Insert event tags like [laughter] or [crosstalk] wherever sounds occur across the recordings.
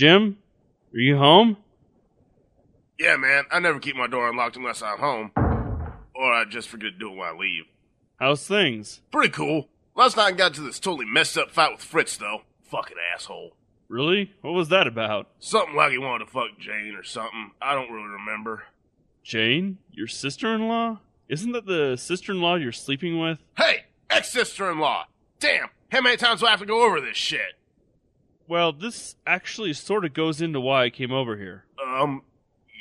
Jim, are you home? Yeah, man, I never keep my door unlocked unless I'm home. Or I just forget to do it when I leave. How's things? Pretty cool. Last night I got to this totally messed up fight with Fritz, though. Fucking asshole. Really? What was that about? Something like he wanted to fuck Jane or something. I don't really remember. Jane? Your sister in law? Isn't that the sister in law you're sleeping with? Hey, ex sister in law! Damn, how many times do I have to go over this shit? Well, this actually sort of goes into why I came over here. Um,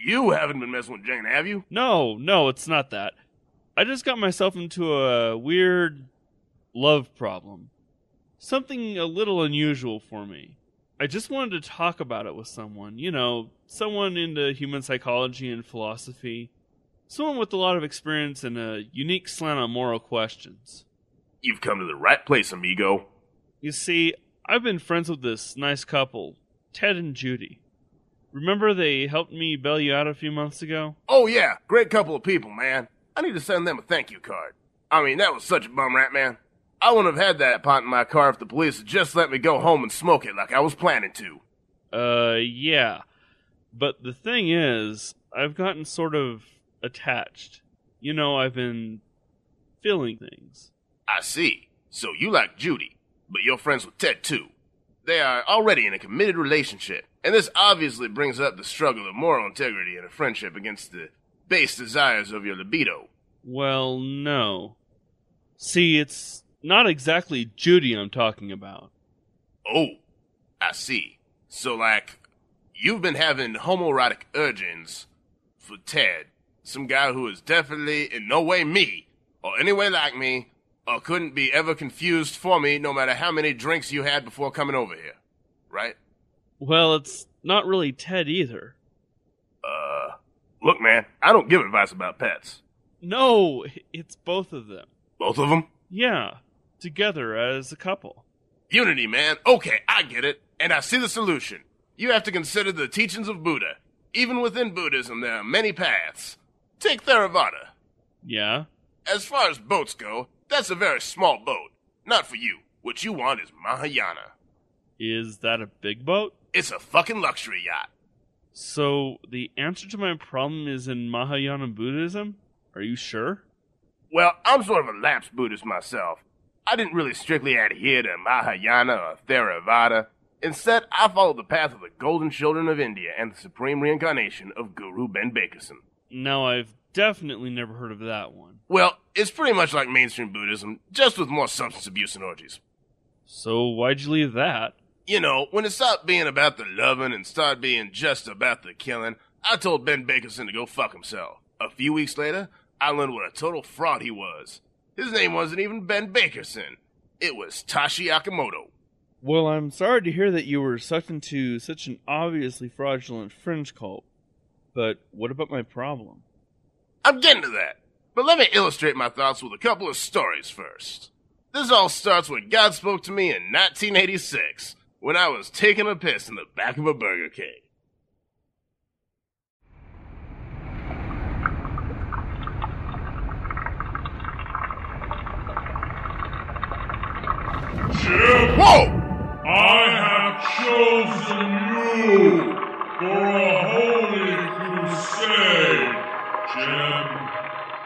you haven't been messing with Jane, have you? No, no, it's not that. I just got myself into a weird love problem. Something a little unusual for me. I just wanted to talk about it with someone, you know, someone into human psychology and philosophy, someone with a lot of experience and a unique slant on moral questions. You've come to the right place, amigo. You see, I've been friends with this nice couple, Ted and Judy. Remember they helped me bail you out a few months ago? Oh, yeah, great couple of people, man. I need to send them a thank you card. I mean, that was such a bum rat, man. I wouldn't have had that pot in my car if the police had just let me go home and smoke it like I was planning to. Uh, yeah. But the thing is, I've gotten sort of attached. You know, I've been feeling things. I see. So you like Judy, but you're friends with Ted too. They are already in a committed relationship, and this obviously brings up the struggle of moral integrity in a friendship against the base desires of your libido. Well, no. See, it's not exactly Judy I'm talking about. Oh, I see. So, like, you've been having homoerotic urgings for Ted, some guy who is definitely in no way me, or any way like me, or couldn't be ever confused for me no matter how many drinks you had before coming over here. Right? Well, it's not really Ted either. Uh, look, man, I don't give advice about pets. No, it's both of them. Both of them? Yeah, together as a couple. Unity, man. Okay, I get it. And I see the solution. You have to consider the teachings of Buddha. Even within Buddhism, there are many paths. Take Theravada. Yeah? As far as boats go, that's a very small boat. Not for you. What you want is Mahayana. Is that a big boat? It's a fucking luxury yacht. So, the answer to my problem is in Mahayana Buddhism? Are you sure? Well, I'm sort of a lapsed Buddhist myself. I didn't really strictly adhere to Mahayana or Theravada. Instead, I followed the path of the Golden Children of India and the Supreme Reincarnation of Guru Ben Bakerson. Now, I've definitely never heard of that one. Well, it's pretty much like mainstream Buddhism, just with more substance abuse and orgies. So, why'd you leave that? You know, when it stopped being about the loving and started being just about the killing, I told Ben Bakerson to go fuck himself. A few weeks later, I learned what a total fraud he was. His name wasn't even Ben Bakerson. It was Tashi Akamoto. Well, I'm sorry to hear that you were sucked into such an obviously fraudulent fringe cult. But what about my problem? I'm getting to that. But let me illustrate my thoughts with a couple of stories first. This all starts when God spoke to me in 1986, when I was taking a piss in the back of a Burger King. Jim, Whoa! I have chosen you for a crusade, Jim.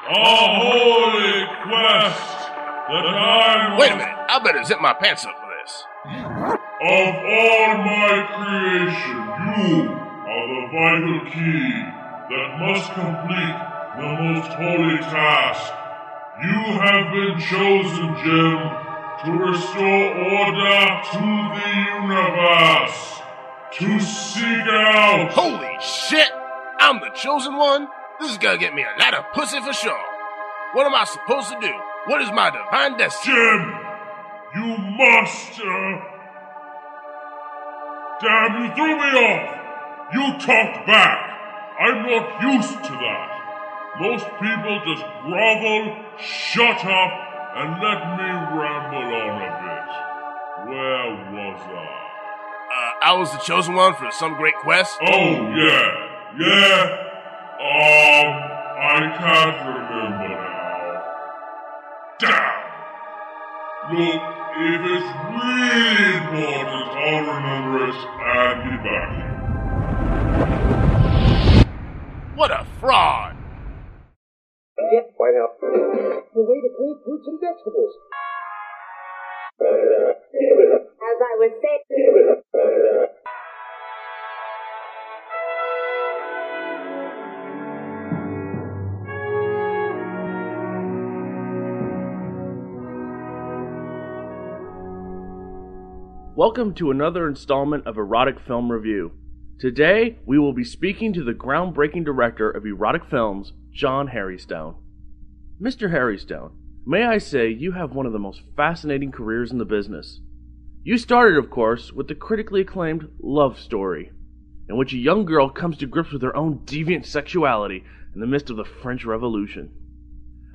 A holy quest that I Wait a minute, I better zip my pants up for this. Of all my creation, you are the vital key that must complete the most holy task. You have been chosen, Jim, to restore order to the universe. To seek out. Holy shit! I'm the chosen one? This is gonna get me a lot of pussy for sure. What am I supposed to do? What is my divine destiny? Jim, you must. Uh... Damn, you threw me off. You talked back. I'm not used to that. Most people just grovel, shut up, and let me ramble on a bit. Where was I? Uh, I was the chosen one for some great quest? Oh, yeah. Yeah. Um, I can't remember now. Damn! Look, if it's really important, I'll remember it and be back. What a fraud! Get White House. The way to clean fruits and vegetables. As I was saying, Welcome to another installment of Erotic Film Review. Today, we will be speaking to the groundbreaking director of erotic films, John Harrystone. Mr. Harrystone, may I say you have one of the most fascinating careers in the business. You started, of course, with the critically acclaimed Love Story, in which a young girl comes to grips with her own deviant sexuality in the midst of the French Revolution.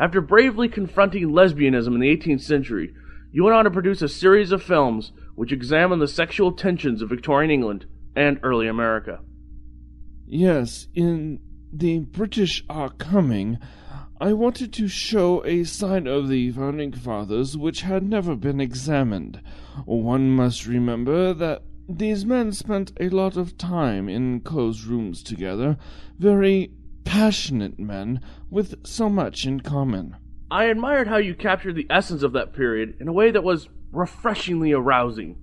After bravely confronting lesbianism in the 18th century, you went on to produce a series of films which examine the sexual tensions of Victorian England and early America. Yes, in The British Are Coming, I wanted to show a side of the founding fathers which had never been examined. One must remember that these men spent a lot of time in closed rooms together, very passionate men with so much in common. I admired how you captured the essence of that period in a way that was refreshingly arousing.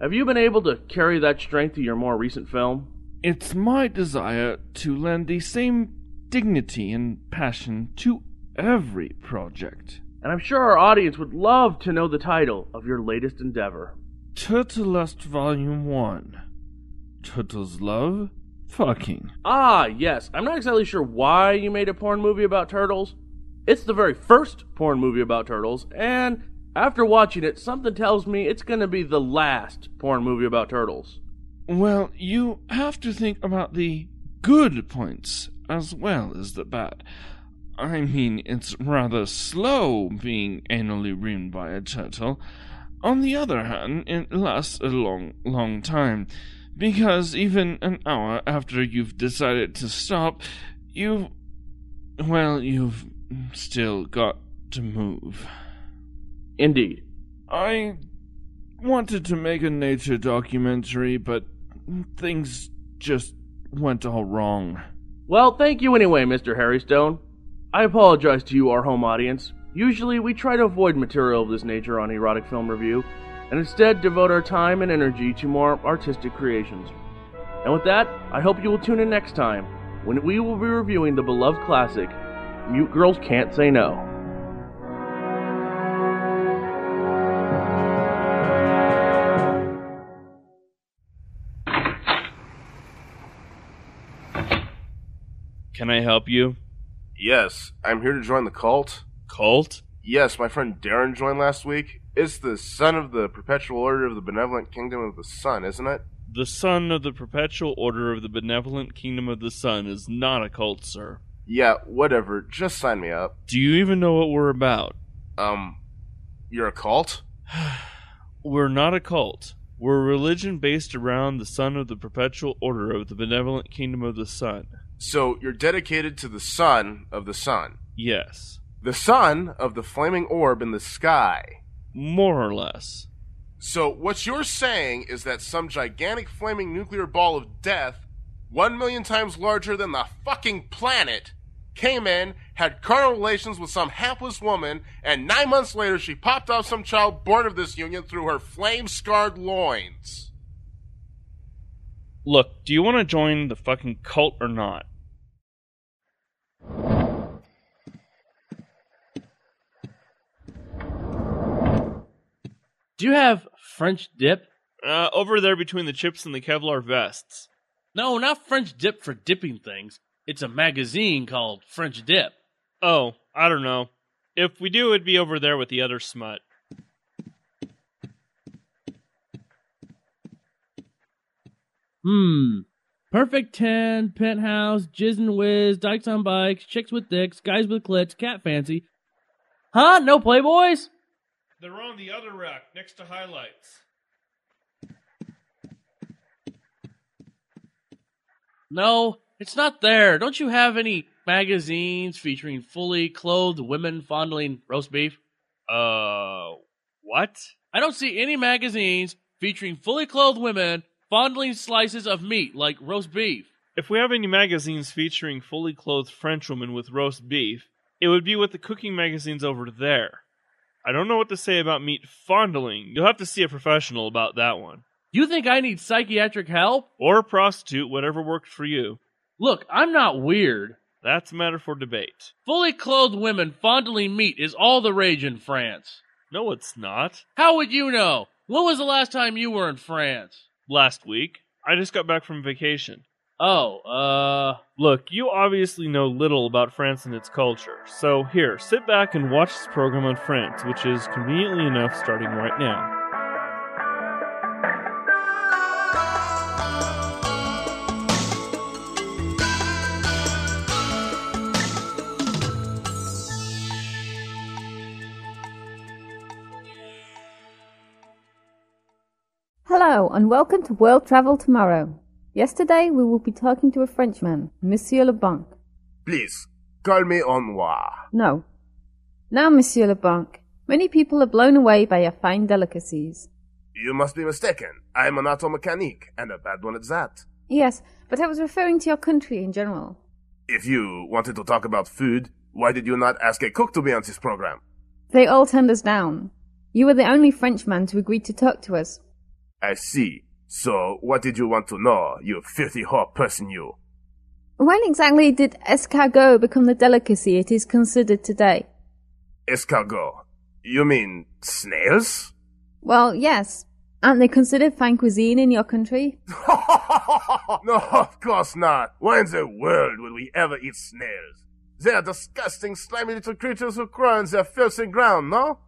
Have you been able to carry that strength to your more recent film? It's my desire to lend the same dignity and passion to every project. And I'm sure our audience would love to know the title of your latest endeavor. Turtlelust Volume 1 Turtles Love? Fucking. Ah, yes. I'm not exactly sure why you made a porn movie about turtles. It's the very first porn movie about turtles, and after watching it, something tells me it's gonna be the last porn movie about turtles. Well, you have to think about the good points as well as the bad. I mean, it's rather slow being anally rimmed by a turtle. On the other hand, it lasts a long, long time. Because even an hour after you've decided to stop, you've. Well, you've still got to move. Indeed. I wanted to make a nature documentary, but things just went all wrong. Well, thank you anyway, Mr. Harrystone. I apologize to you, our home audience. Usually, we try to avoid material of this nature on Erotic Film Review, and instead devote our time and energy to more artistic creations. And with that, I hope you will tune in next time, when we will be reviewing the beloved classic, Mute Girls Can't Say No. Can I help you? Yes, I'm here to join the cult. Cult? Yes, my friend Darren joined last week. It's the son of the Perpetual Order of the Benevolent Kingdom of the Sun, isn't it? The son of the Perpetual Order of the Benevolent Kingdom of the Sun is not a cult, sir. Yeah, whatever. Just sign me up. Do you even know what we're about? Um, you're a cult? [sighs] We're not a cult. We're a religion based around the son of the Perpetual Order of the Benevolent Kingdom of the Sun. So you're dedicated to the son of the sun. Yes. The son of the flaming orb in the sky. More or less. So what you're saying is that some gigantic flaming nuclear ball of death, one million times larger than the fucking planet, came in, had carnal relations with some hapless woman, and nine months later she popped off some child born of this union through her flame scarred loins. Look, do you want to join the fucking cult or not? Do you have French dip? Uh, over there between the chips and the Kevlar vests. No, not French dip for dipping things. It's a magazine called French Dip. Oh, I don't know. If we do, it'd be over there with the other smut. Hmm. Perfect 10, penthouse, jizz and whiz, dykes on bikes, chicks with dicks, guys with clits, cat fancy. Huh? No Playboys? They're on the other rack next to highlights. No. It's not there. Don't you have any magazines featuring fully clothed women fondling roast beef? Uh, what? I don't see any magazines featuring fully clothed women fondling slices of meat like roast beef. If we have any magazines featuring fully clothed French women with roast beef, it would be with the cooking magazines over there. I don't know what to say about meat fondling. You'll have to see a professional about that one. You think I need psychiatric help? Or a prostitute, whatever worked for you. Look, I'm not weird. That's a matter for debate. Fully clothed women fondling meat is all the rage in France. No, it's not. How would you know? When was the last time you were in France? Last week. I just got back from vacation. Oh, uh. Look, you obviously know little about France and its culture, so here, sit back and watch this program on France, which is conveniently enough starting right now. Hello, and welcome to World Travel Tomorrow. Yesterday, we will be talking to a Frenchman, Monsieur Leblanc. Please, call me Onwa. No. Now, Monsieur Leblanc, many people are blown away by your fine delicacies. You must be mistaken. I am an auto mechanic, and a bad one at that. Yes, but I was referring to your country in general. If you wanted to talk about food, why did you not ask a cook to be on this program? They all turned us down. You were the only Frenchman to agree to talk to us. I see. So, what did you want to know, you filthy whore person, you? When exactly did escargot become the delicacy it is considered today? Escargot. You mean snails? Well, yes. Aren't they considered fine cuisine in your country? [laughs] no, of course not. Why in the world would we ever eat snails? They are disgusting, slimy little creatures who crawl in their filthy ground, no?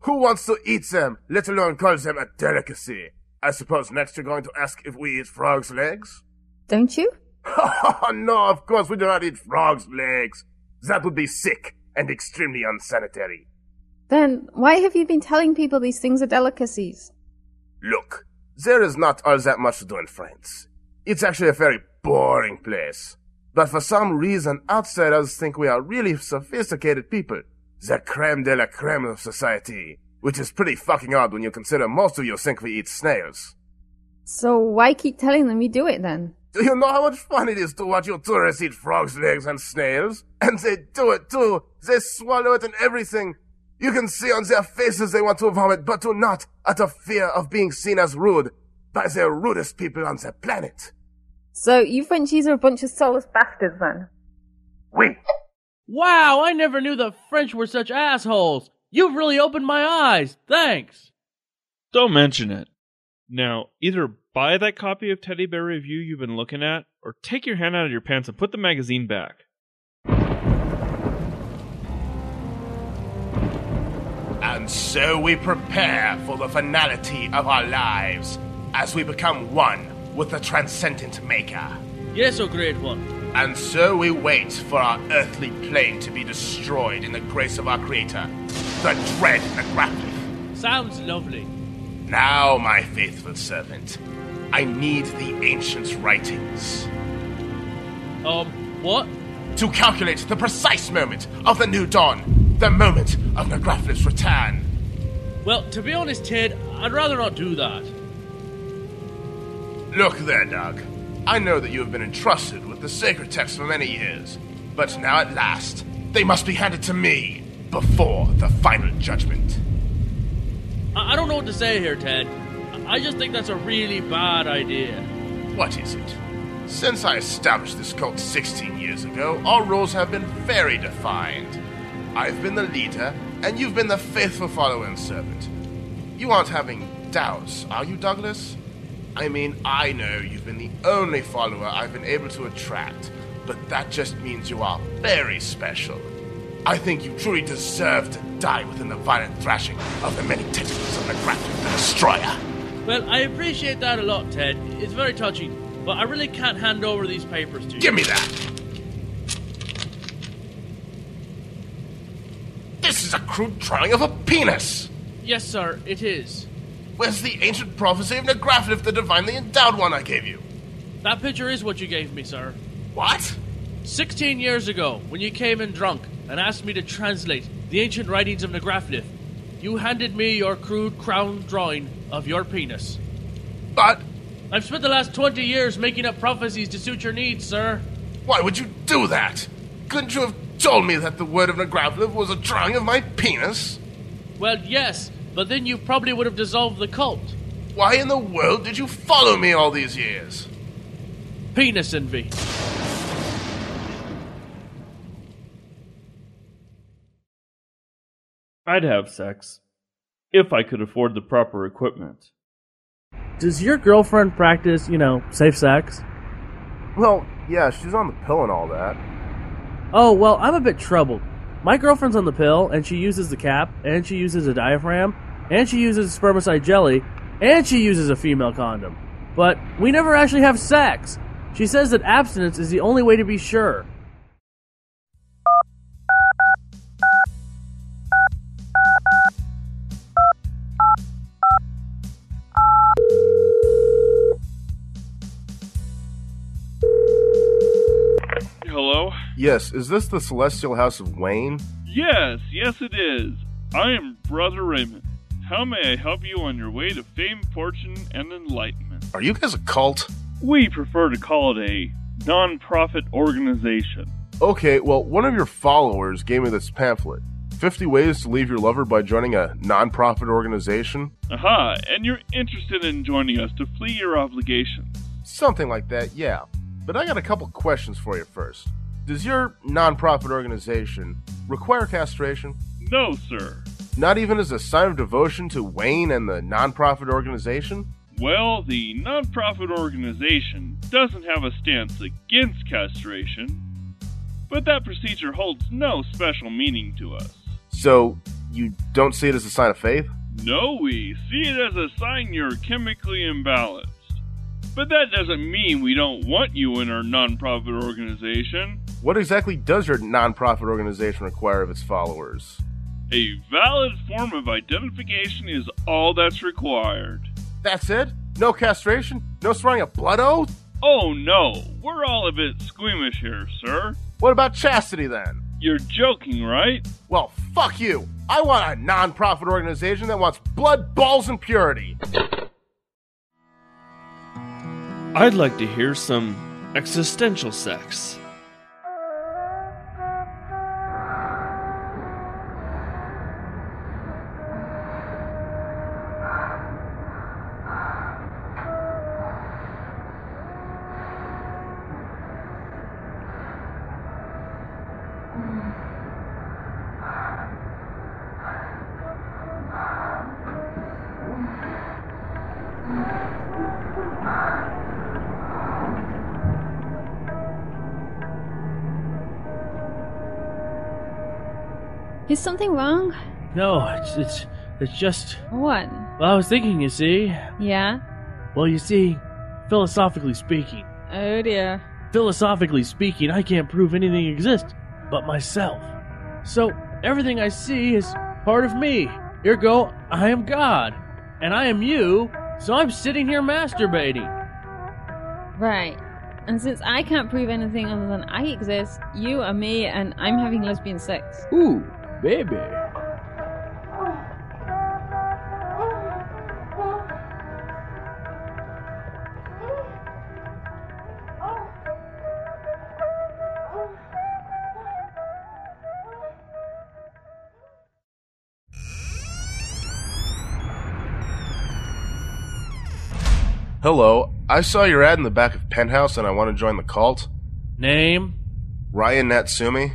Who wants to eat them, let alone call them a delicacy? I suppose next you're going to ask if we eat frogs' legs? Don't you? [laughs] Oh, no, of course we do not eat frogs' legs. That would be sick and extremely unsanitary. Then why have you been telling people these things are delicacies? Look, there is not all that much to do in France. It's actually a very boring place. But for some reason, outsiders think we are really sophisticated people. The creme de la creme of society. Which is pretty fucking odd when you consider most of you think we eat snails. So why keep telling them you do it then? Do you know how much fun it is to watch your tourists eat frogs' legs and snails? And they do it too. They swallow it and everything. You can see on their faces they want to vomit, but do not out of fear of being seen as rude by the rudest people on the planet. So you Frenchies are a bunch of soulless bastards then? We. Wow, I never knew the French were such assholes. You've really opened my eyes. Thanks. Don't mention it. Now, either buy that copy of Teddy Bear Review you've been looking at, or take your hand out of your pants and put the magazine back. And so we prepare for the finality of our lives as we become one with the transcendent Maker. Yes, O Great One. And so we wait for our earthly plane to be destroyed in the grace of our Creator, the dread Nagrapith. Sounds lovely. Now, my faithful servant, I need the ancient's writings Um, what? to calculate the precise moment of the new dawn, the moment of Nagraphlith's return. Well, to be honest, Ted, I'd rather not do that. Look there, Doug. I know that you have been entrusted with the sacred texts for many years, but now at last, they must be handed to me before the final judgment. I, I don't know what to say here, Ted. I just think that's a really bad idea. What is it? Since I established this cult 16 years ago, our roles have been very defined. I've been the leader, and you've been the faithful follower and servant. You aren't having doubts, are you, Douglas? I mean, I know you've been the only follower I've been able to attract, but that just means you are very special. I think you truly deserve to die within the violent thrashing of the many tentacles of the Grafton the Destroyer. Well, I appreciate that a lot, Ted. It's very touching, but I really can't hand over these papers to you. Give me that! This is a crude drawing of a penis! Yes, sir, it is. Where's the ancient prophecy of Nagraflith, the divinely endowed one I gave you? That picture is what you gave me, sir. What? Sixteen years ago, when you came in drunk and asked me to translate the ancient writings of Nagrafnith, you handed me your crude crown drawing of your penis. But I've spent the last 20 years making up prophecies to suit your needs, sir. why would you do that? Couldn't you have told me that the word of Nagraflev was a drawing of my penis? Well, yes, but then you probably would have dissolved the cult. Why in the world did you follow me all these years? Penis envy. I'd have sex. If I could afford the proper equipment. Does your girlfriend practice, you know, safe sex? Well, yeah, she's on the pill and all that. Oh, well, I'm a bit troubled. My girlfriend's on the pill, and she uses the cap, and she uses a diaphragm, and she uses spermicide jelly, and she uses a female condom. But we never actually have sex. She says that abstinence is the only way to be sure. Hello? Yes, is this the Celestial House of Wayne? Yes, yes it is. I am Brother Raymond. How may I help you on your way to fame, fortune, and enlightenment? Are you guys a cult? We prefer to call it a non-profit organization. Okay, well, one of your followers gave me this pamphlet 50 Ways to Leave Your Lover by Joining a Non Profit Organization. Aha, and you're interested in joining us to flee your obligations. Something like that, yeah. But I got a couple questions for you first. Does your non-profit organization require castration? No, sir. Not even as a sign of devotion to Wayne and the non-profit organization? Well, the non-profit organization doesn't have a stance against castration, but that procedure holds no special meaning to us. So, you don't see it as a sign of faith? No, we see it as a sign you're chemically imbalanced. But that doesn't mean we don't want you in our non-profit organization. What exactly does your non-profit organization require of its followers? A valid form of identification is all that's required. That's it? No castration? No swearing a blood oath? Oh no, we're all a bit squeamish here, sir. What about chastity then? You're joking, right? Well, fuck you! I want a non-profit organization that wants blood, balls, and purity! I'd like to hear some existential sex. Is something wrong? No, it's it's it's just. What? Well, I was thinking. You see. Yeah? Well, you see, philosophically speaking, Oh dear. philosophically speaking, I can't prove anything exists but myself. So everything I see is part of me. Ergo, I am God, and I am you. So I'm sitting here masturbating. Right. And since I can't prove anything other than I exist, you are me and I'm having lesbian sex. Ooh, baby. Hello, I saw your ad in the back of Penthouse and I want to join the cult. Name, Ryan Natsumi.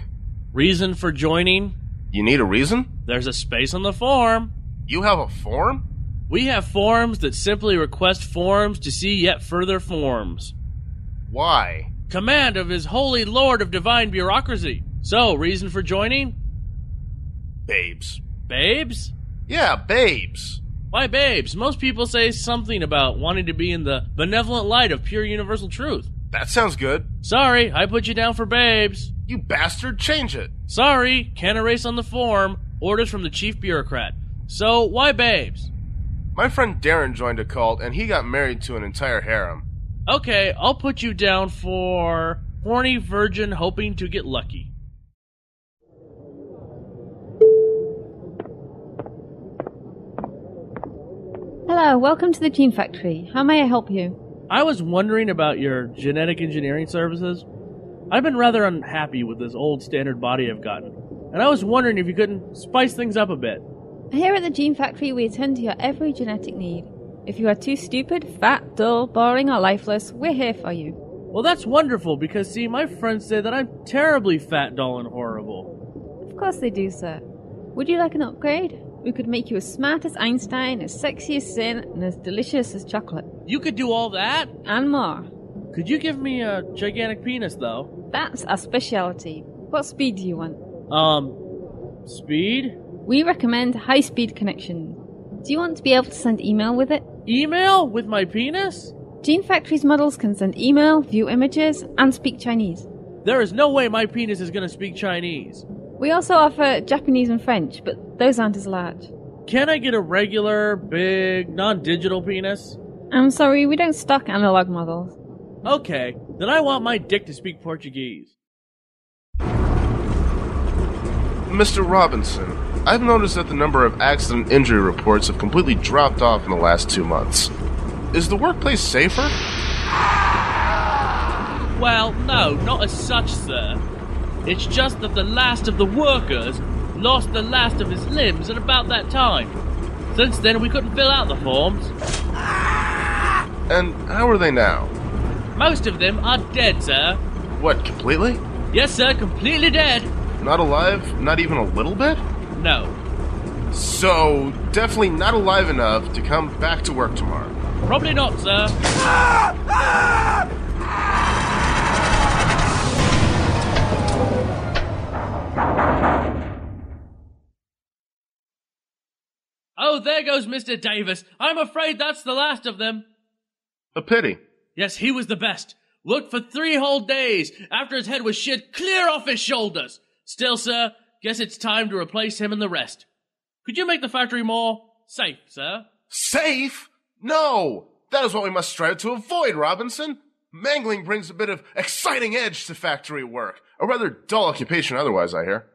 reason for joining. You need a reason? There's a space on the form. You have a form? We have forms that simply request forms to see yet further forms. Why? Command of His Holy Lord of Divine Bureaucracy. So, reason for joining? Babes. Babes? Yeah, babes. Why babes? Most people say something about wanting to be in the benevolent light of pure universal truth. That sounds good. Sorry, I put you down for babes. You bastard, change it. Sorry, can't erase on the form. Orders from the chief bureaucrat. So, why babes? My friend Darren joined a cult and he got married to an entire harem. Okay, I'll put you down for horny virgin hoping to get lucky. Hello, welcome to the Gene Factory. How may I help you? I was wondering about your genetic engineering services. I've been rather unhappy with this old standard body I've gotten, and I was wondering if you couldn't spice things up a bit. Here at the Gene Factory, we attend to your every genetic need. If you are too stupid, fat, dull, boring, or lifeless, we're here for you. Well, that's wonderful because, see, my friends say that I'm terribly fat, dull, and horrible. Of course they do, sir. Would you like an upgrade? We could make you as smart as Einstein, as sexy as Sin, and as delicious as chocolate. You could do all that? And more. Could you give me a gigantic penis, though? That's our specialty. What speed do you want? Um, speed? We recommend high speed connection. Do you want to be able to send email with it? Email? With my penis? Gene Factory's models can send email, view images, and speak Chinese. There is no way my penis is going to speak Chinese. We also offer Japanese and French, but those aren't as large. Can I get a regular, big, non digital penis? I'm sorry, we don't stock analog models. Okay, then I want my dick to speak Portuguese. Mr. Robinson, I've noticed that the number of accident injury reports have completely dropped off in the last two months. Is the workplace safer? Well, no, not as such, sir. It's just that the last of the workers lost the last of his limbs at about that time. Since then, we couldn't fill out the forms. And how are they now? Most of them are dead, sir. What, completely? Yes, sir, completely dead. Not alive? Not even a little bit? No. So, definitely not alive enough to come back to work tomorrow. Probably not, sir. Oh, there goes Mr. Davis. I'm afraid that's the last of them. A pity. Yes, he was the best. Worked for three whole days after his head was shit clear off his shoulders. Still, sir, guess it's time to replace him and the rest. Could you make the factory more safe, sir? Safe? No! That is what we must strive to avoid, Robinson. Mangling brings a bit of exciting edge to factory work. A rather dull occupation otherwise, I hear.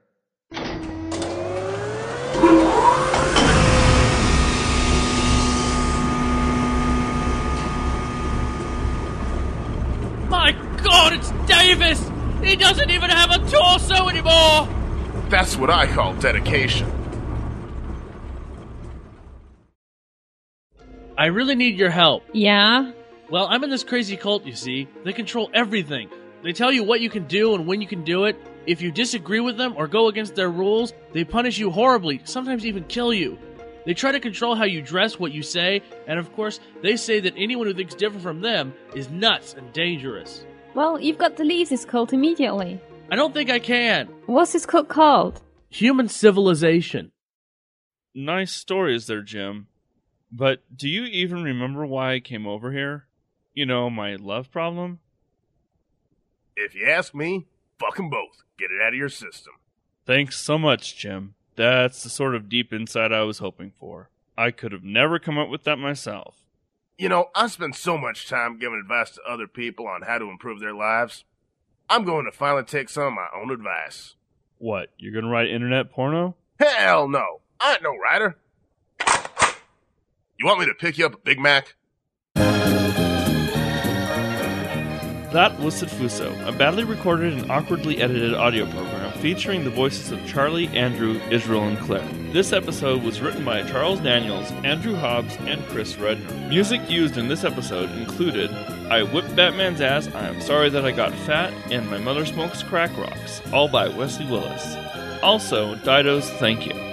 My god, it's Davis! He doesn't even have a torso anymore! That's what I call dedication. I really need your help. Yeah? Well, I'm in this crazy cult, you see. They control everything. They tell you what you can do and when you can do it. If you disagree with them or go against their rules, they punish you horribly, sometimes even kill you. They try to control how you dress, what you say, and of course, they say that anyone who thinks different from them is nuts and dangerous. Well, you've got to leave this cult immediately. I don't think I can. What's this cult called? Human civilization. Nice stories there, Jim. But do you even remember why I came over here? You know, my love problem? If you ask me, fuck 'em both. Get it out of your system. Thanks so much, Jim. That's the sort of deep insight I was hoping for. I could have never come up with that myself. You know, I spend so much time giving advice to other people on how to improve their lives. I'm going to finally take some of my own advice. What, you're gonna write internet porno? Hell no. I ain't no writer. You want me to pick you up a Big Mac? That was Sitfuso, a badly recorded and awkwardly edited audio program featuring the voices of Charlie, Andrew, Israel, and Claire. This episode was written by Charles Daniels, Andrew Hobbs, and Chris Redner. Music used in this episode included I Whipped Batman's Ass, I Am Sorry That I Got Fat, and My Mother Smokes Crack Rocks, all by Wesley Willis. Also, Dido's Thank You.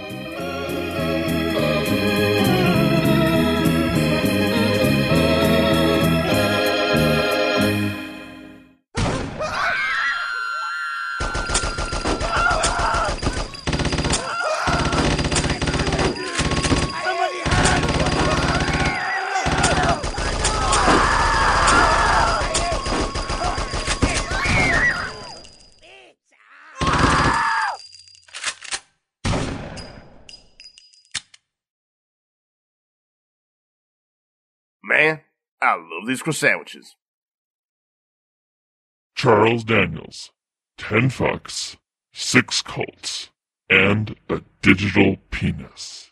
Love these croissant sandwiches. Charles Daniels, 10 fucks, 6 cults, and a digital penis.